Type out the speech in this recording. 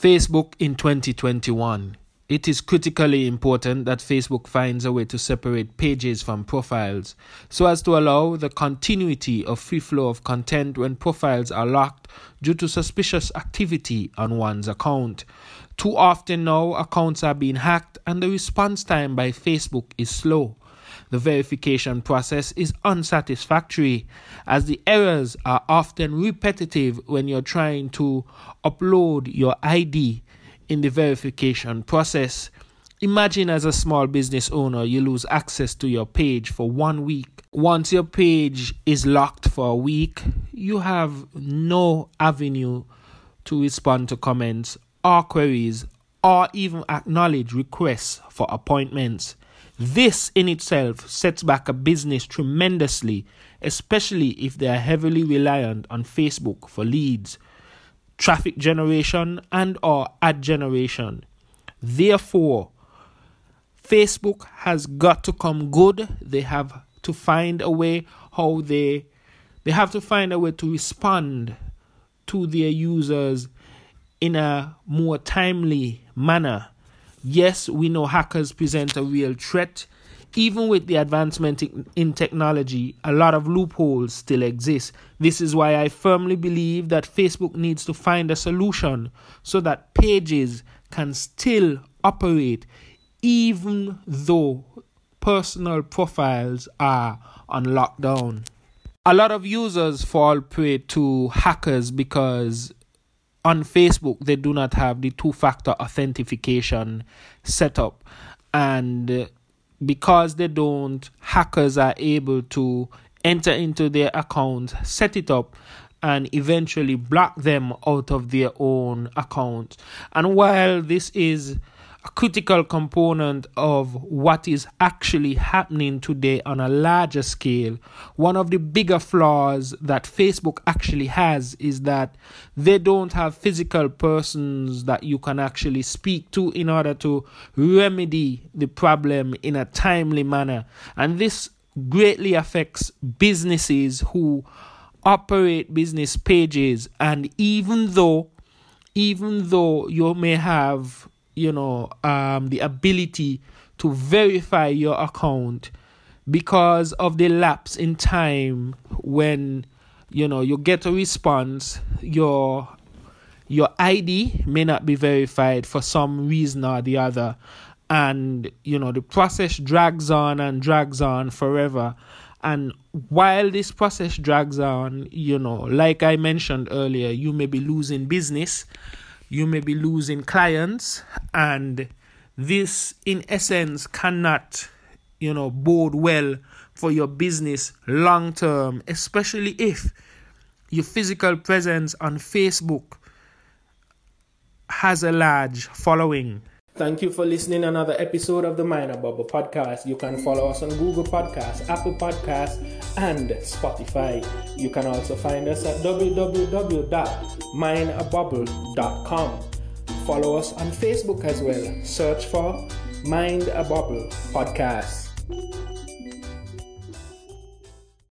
Facebook in 2021. It is critically important that Facebook finds a way to separate pages from profiles so as to allow the continuity of free flow of content when profiles are locked due to suspicious activity on one's account. Too often now, accounts are being hacked and the response time by Facebook is slow. The verification process is unsatisfactory as the errors are often repetitive when you're trying to upload your ID in the verification process. Imagine as a small business owner, you lose access to your page for one week. Once your page is locked for a week, you have no avenue to respond to comments or queries or even acknowledge requests for appointments. This in itself sets back a business tremendously, especially if they are heavily reliant on Facebook for leads traffic generation and or ad generation. Therefore, Facebook has got to come good. They have to find a way how they they have to find a way to respond to their users in a more timely manner. Yes, we know hackers present a real threat even with the advancement in technology, a lot of loopholes still exist. This is why I firmly believe that Facebook needs to find a solution so that pages can still operate even though personal profiles are on lockdown. A lot of users fall prey to hackers because on Facebook they do not have the two factor authentication set up and uh, because they don't, hackers are able to enter into their account, set it up, and eventually block them out of their own account. And while this is a critical component of what is actually happening today on a larger scale. One of the bigger flaws that Facebook actually has is that they don't have physical persons that you can actually speak to in order to remedy the problem in a timely manner. And this greatly affects businesses who operate business pages and even though even though you may have you know um, the ability to verify your account because of the lapse in time when you know you get a response your your id may not be verified for some reason or the other. And you know the process drags on and drags on forever. And while this process drags on you know like i mentioned earlier you may be losing business you may be losing clients and this in essence cannot you know bode well for your business long term especially if your physical presence on facebook has a large following Thank you for listening another episode of the Mind a Bubble podcast. You can follow us on Google Podcasts, Apple Podcasts, and Spotify. You can also find us at www.mindabubble.com. Follow us on Facebook as well. Search for Mind a Bubble Podcast.